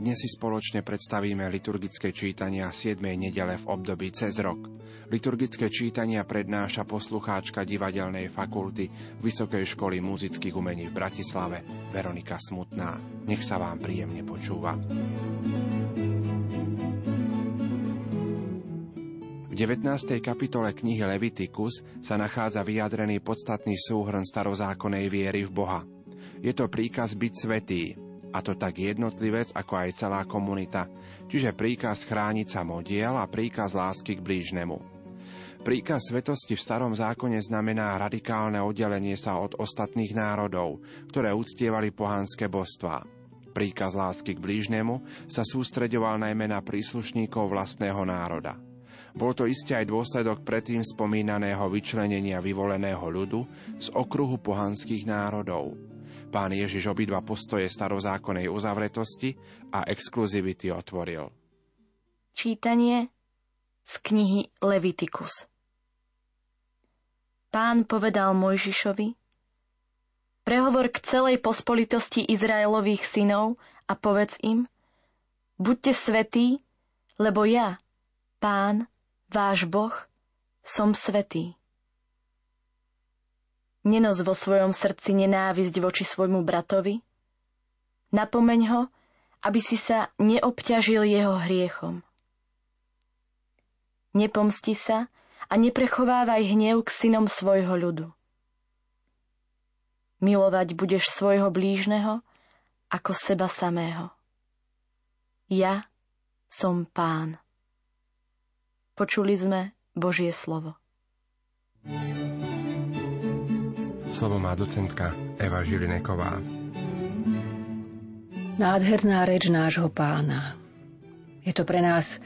Dnes si spoločne predstavíme liturgické čítania 7. nedele v období cez rok. Liturgické čítania prednáša poslucháčka divadelnej fakulty Vysokej školy muzických umení v Bratislave Veronika Smutná. Nech sa vám príjemne počúva. V 19. kapitole knihy Levitikus sa nachádza vyjadrený podstatný súhrn starozákonnej viery v Boha. Je to príkaz byť svetý, a to tak jednotlivec, ako aj celá komunita, čiže príkaz chrániť sa modiel a príkaz lásky k blížnemu. Príkaz svetosti v starom zákone znamená radikálne oddelenie sa od ostatných národov, ktoré uctievali pohanské božstvá. Príkaz lásky k blížnemu sa sústreďoval najmä na príslušníkov vlastného národa. Bol to iste aj dôsledok predtým spomínaného vyčlenenia vyvoleného ľudu z okruhu pohanských národov – Pán Ježiš obidva postoje starozákonnej uzavretosti a exkluzivity otvoril. Čítanie z knihy Levitikus Pán povedal Mojžišovi, prehovor k celej pospolitosti Izraelových synov a povedz im, buďte svetí, lebo ja, Pán, váš Boh, som svetý. Nenos vo svojom srdci nenávisť voči svojmu bratovi. Napomeň ho, aby si sa neobťažil jeho hriechom. Nepomsti sa a neprechovávaj hnev k synom svojho ľudu. Milovať budeš svojho blížneho ako seba samého. Ja som pán. Počuli sme Božie slovo. thank you Slovo má docentka Eva Žilineková. Nádherná reč nášho pána. Je to pre nás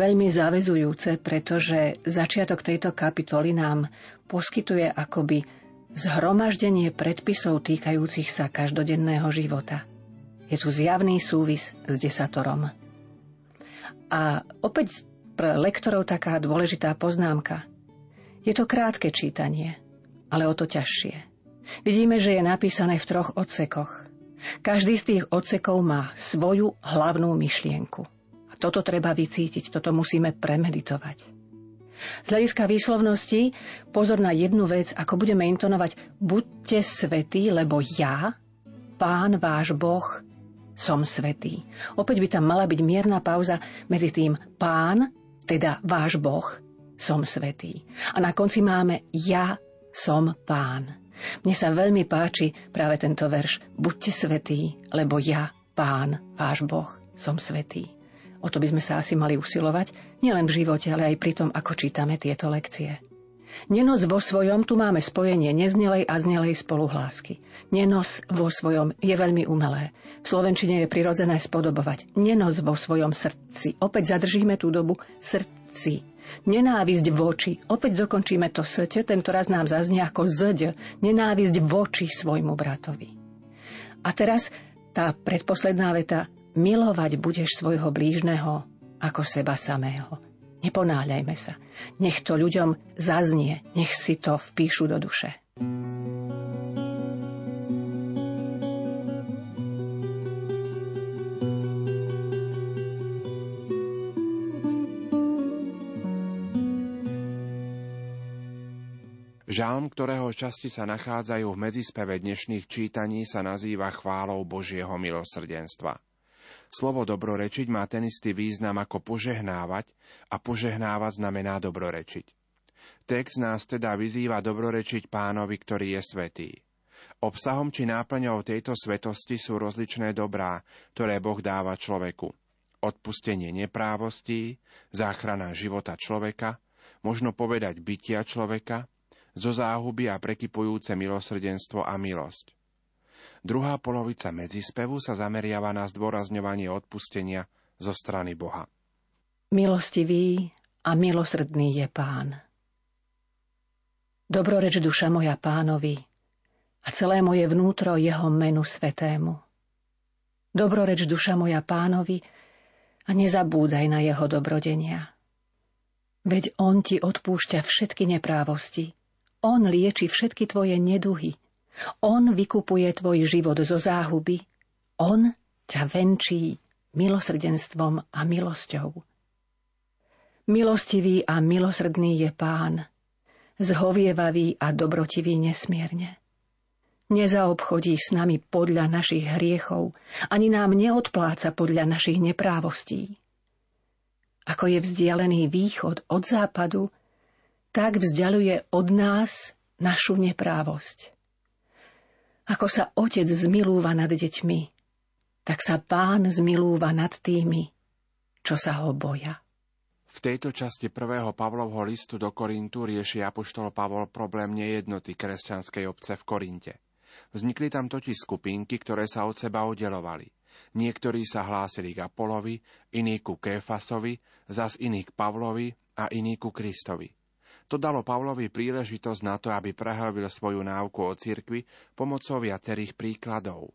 veľmi zavezujúce, pretože začiatok tejto kapitoly nám poskytuje akoby zhromaždenie predpisov týkajúcich sa každodenného života. Je tu zjavný súvis s desatorom. A opäť pre lektorov taká dôležitá poznámka. Je to krátke čítanie – ale o to ťažšie. Vidíme, že je napísané v troch odsekoch. Každý z tých odsekov má svoju hlavnú myšlienku. A toto treba vycítiť, toto musíme premeditovať. Z hľadiska výslovnosti pozor na jednu vec, ako budeme intonovať buďte svetí, lebo ja, pán váš Boh, som svetý. Opäť by tam mala byť mierna pauza medzi tým pán, teda váš Boh, som svetý. A na konci máme ja, som pán. Mne sa veľmi páči práve tento verš. Buďte svetí, lebo ja, pán, váš Boh, som svetý. O to by sme sa asi mali usilovať, nielen v živote, ale aj pri tom, ako čítame tieto lekcie. Nenos vo svojom, tu máme spojenie neznelej a znelej spoluhlásky. Nenos vo svojom je veľmi umelé. V slovenčine je prirodzené spodobovať. Nenos vo svojom srdci. Opäť zadržíme tú dobu srdci Nenávisť voči. Opäť dokončíme to sete, tento raz nám zaznie ako zď. Nenávisť voči svojmu bratovi. A teraz tá predposledná veta. Milovať budeš svojho blížneho ako seba samého. Neponáľajme sa. Nech to ľuďom zaznie, nech si to vpíšu do duše. Žalm, ktorého časti sa nachádzajú v medzispeve dnešných čítaní, sa nazýva chválou Božieho milosrdenstva. Slovo dobrorečiť má ten istý význam ako požehnávať a požehnávať znamená dobrorečiť. Text nás teda vyzýva dobrorečiť pánovi, ktorý je svetý. Obsahom či náplňou tejto svetosti sú rozličné dobrá, ktoré Boh dáva človeku. Odpustenie neprávostí, záchrana života človeka, možno povedať bytia človeka, zo záhuby a prekypujúce milosrdenstvo a milosť. Druhá polovica medzispevu sa zameriava na zdôrazňovanie odpustenia zo strany Boha. Milostivý a milosrdný je Pán. Dobroreč duša moja pánovi, a celé moje vnútro jeho menu svetému. Dobroreč duša moja pánovi a nezabúdaj na jeho dobrodenia. Veď on ti odpúšťa všetky neprávosti. On lieči všetky tvoje neduhy. On vykupuje tvoj život zo záhuby. On ťa venčí milosrdenstvom a milosťou. Milostivý a milosrdný je pán, zhovievavý a dobrotivý nesmierne. Nezaobchodí s nami podľa našich hriechov, ani nám neodpláca podľa našich neprávostí. Ako je vzdialený východ od západu, tak vzdialuje od nás našu neprávosť. Ako sa otec zmilúva nad deťmi, tak sa pán zmilúva nad tými, čo sa ho boja. V tejto časti prvého Pavlovho listu do Korintu rieši apoštol Pavol problém nejednoty kresťanskej obce v Korinte. Vznikli tam totiž skupinky, ktoré sa od seba oddelovali. Niektorí sa hlásili k Apolovi, iní ku Kéfasovi, zas iní k Pavlovi a iní ku Kristovi. To dalo Pavlovi príležitosť na to, aby prehlbil svoju náuku o cirkvi pomocou viacerých príkladov.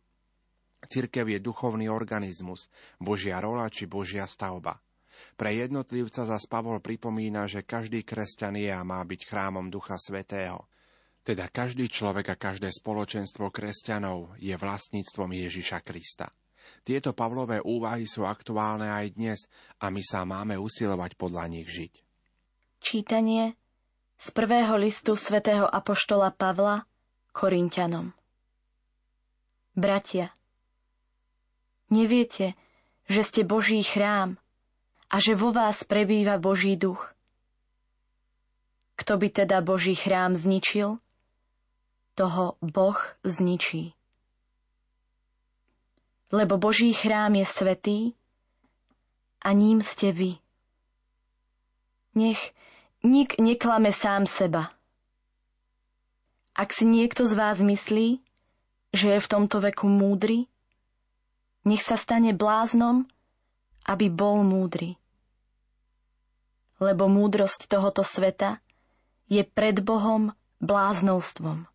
Cirkev je duchovný organizmus, Božia rola či Božia stavba. Pre jednotlivca zas Pavol pripomína, že každý kresťan je a má byť chrámom Ducha Svetého. Teda každý človek a každé spoločenstvo kresťanov je vlastníctvom Ježiša Krista. Tieto Pavlové úvahy sú aktuálne aj dnes a my sa máme usilovať podľa nich žiť. Čítanie z prvého listu svätého Apoštola Pavla Korintianom Bratia, neviete, že ste Boží chrám a že vo vás prebýva Boží duch? Kto by teda Boží chrám zničil, toho Boh zničí. Lebo Boží chrám je svetý a ním ste vy. Nech nik neklame sám seba. Ak si niekto z vás myslí, že je v tomto veku múdry, nech sa stane bláznom, aby bol múdry. Lebo múdrosť tohoto sveta je pred Bohom bláznovstvom.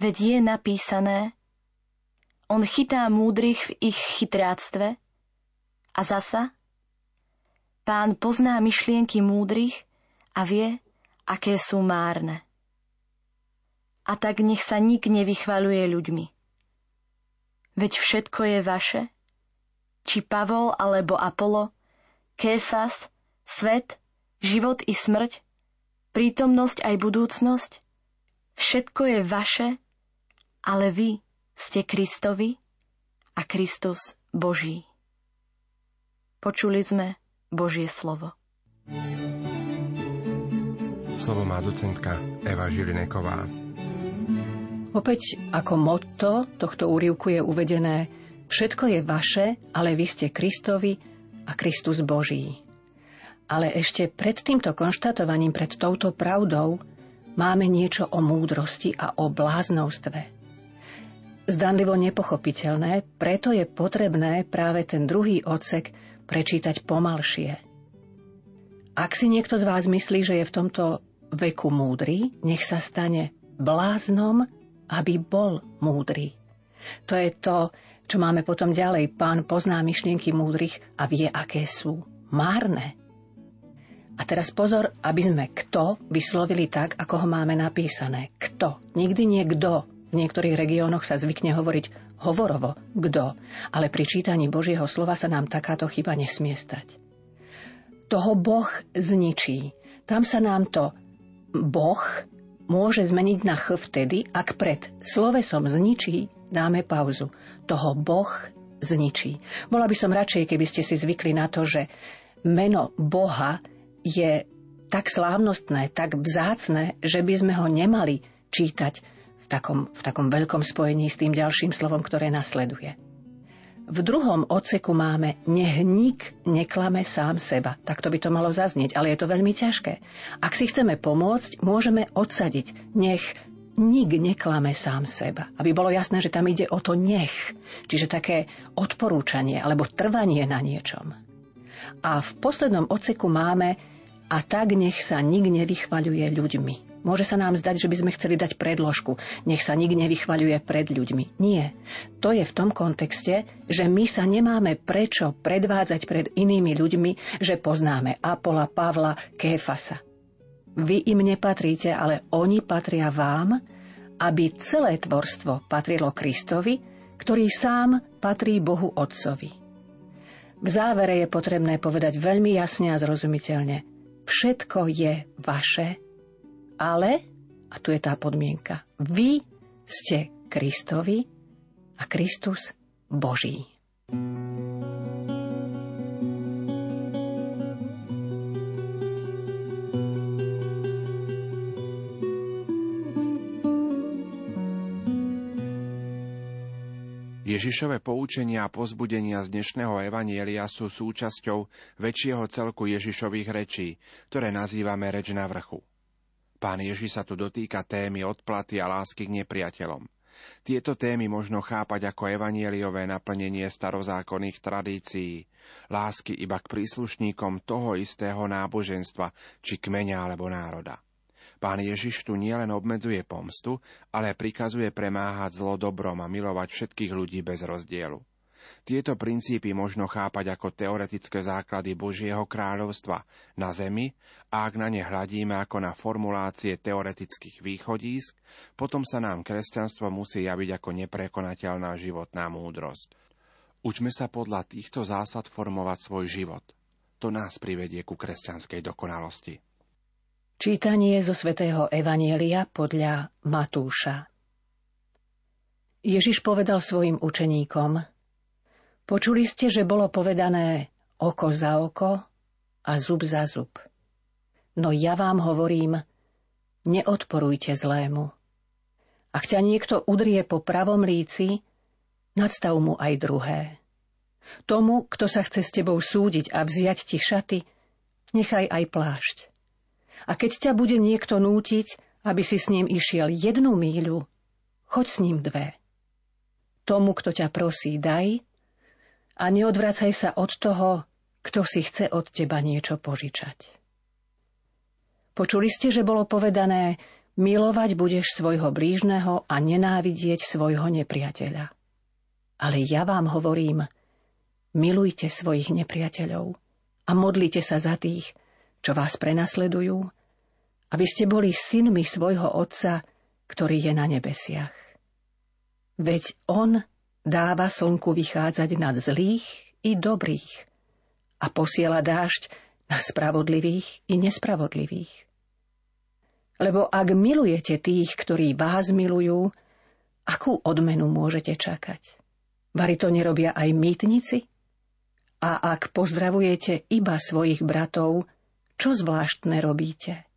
Veď je napísané, on chytá múdrych v ich chytráctve a zasa pán pozná myšlienky múdrych a vie, aké sú márne. A tak nech sa nik nevychvaluje ľuďmi. Veď všetko je vaše, či Pavol alebo Apollo, Kéfas, svet, život i smrť, prítomnosť aj budúcnosť, všetko je vaše ale vy ste Kristovi a Kristus Boží. Počuli sme Božie slovo. Slovo má docentka Eva Žilineková. Opäť ako motto tohto úrivku je uvedené Všetko je vaše, ale vy ste Kristovi a Kristus Boží. Ale ešte pred týmto konštatovaním, pred touto pravdou, máme niečo o múdrosti a o bláznostve zdanlivo nepochopiteľné, preto je potrebné práve ten druhý odsek prečítať pomalšie. Ak si niekto z vás myslí, že je v tomto veku múdry, nech sa stane bláznom, aby bol múdry. To je to, čo máme potom ďalej. Pán pozná myšlienky múdrych a vie, aké sú márne. A teraz pozor, aby sme kto vyslovili tak, ako ho máme napísané. Kto. Nikdy nie kto, v niektorých regiónoch sa zvykne hovoriť hovorovo, kto, ale pri čítaní Božieho slova sa nám takáto chyba nesmie stať. Toho Boh zničí. Tam sa nám to Boh môže zmeniť na ch vtedy, ak pred slovesom zničí dáme pauzu. Toho Boh zničí. Bola by som radšej, keby ste si zvykli na to, že meno Boha je tak slávnostné, tak vzácne, že by sme ho nemali čítať takom, v takom veľkom spojení s tým ďalším slovom, ktoré nasleduje. V druhom odseku máme nech nik neklame sám seba. Tak to by to malo zaznieť, ale je to veľmi ťažké. Ak si chceme pomôcť, môžeme odsadiť nech nik neklame sám seba. Aby bolo jasné, že tam ide o to nech. Čiže také odporúčanie alebo trvanie na niečom. A v poslednom odseku máme a tak nech sa nik nevychvaľuje ľuďmi. Môže sa nám zdať, že by sme chceli dať predložku. Nech sa nik nevychvaľuje pred ľuďmi. Nie. To je v tom kontexte, že my sa nemáme prečo predvádzať pred inými ľuďmi, že poznáme Apola, Pavla, Kéfasa. Vy im nepatríte, ale oni patria vám, aby celé tvorstvo patrilo Kristovi, ktorý sám patrí Bohu Otcovi. V závere je potrebné povedať veľmi jasne a zrozumiteľne. Všetko je vaše, ale, a tu je tá podmienka, vy ste Kristovi a Kristus Boží. Ježišové poučenia a pozbudenia z dnešného evanielia sú súčasťou väčšieho celku Ježišových rečí, ktoré nazývame reč na vrchu. Pán Ježiš sa tu dotýka témy odplaty a lásky k nepriateľom. Tieto témy možno chápať ako evanieliové naplnenie starozákonných tradícií, lásky iba k príslušníkom toho istého náboženstva, či kmeňa alebo národa. Pán Ježiš tu nielen obmedzuje pomstu, ale prikazuje premáhať zlo dobrom a milovať všetkých ľudí bez rozdielu. Tieto princípy možno chápať ako teoretické základy Božieho kráľovstva na zemi a ak na ne hľadíme ako na formulácie teoretických východísk, potom sa nám kresťanstvo musí javiť ako neprekonateľná životná múdrosť. Učme sa podľa týchto zásad formovať svoj život. To nás privedie ku kresťanskej dokonalosti. Čítanie zo svätého Evanielia podľa Matúša Ježiš povedal svojim učeníkom, Počuli ste, že bolo povedané oko za oko a zub za zub. No ja vám hovorím, neodporujte zlému. Ak ťa niekto udrie po pravom líci, nadstav mu aj druhé. Tomu, kto sa chce s tebou súdiť a vziať ti šaty, nechaj aj plášť. A keď ťa bude niekto nútiť, aby si s ním išiel jednu míľu, choď s ním dve. Tomu, kto ťa prosí, daj, a neodvracaj sa od toho, kto si chce od teba niečo požičať. Počuli ste, že bolo povedané, milovať budeš svojho blížneho a nenávidieť svojho nepriateľa. Ale ja vám hovorím, milujte svojich nepriateľov a modlite sa za tých, čo vás prenasledujú, aby ste boli synmi svojho Otca, ktorý je na nebesiach. Veď On dáva slnku vychádzať nad zlých i dobrých a posiela dážď na spravodlivých i nespravodlivých. Lebo ak milujete tých, ktorí vás milujú, akú odmenu môžete čakať? Vary to nerobia aj mýtnici? A ak pozdravujete iba svojich bratov, čo zvláštne robíte?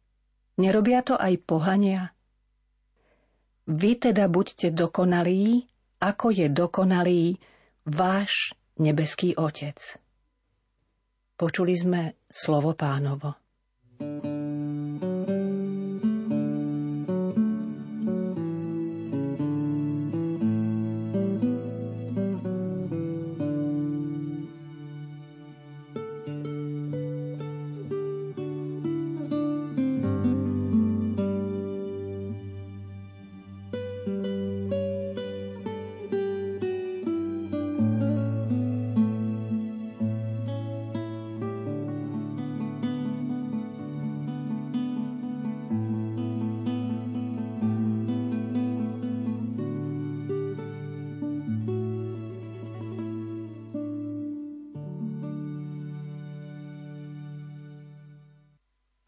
Nerobia to aj pohania? Vy teda buďte dokonalí, ako je dokonalý váš nebeský Otec. Počuli sme slovo pánovo. thank you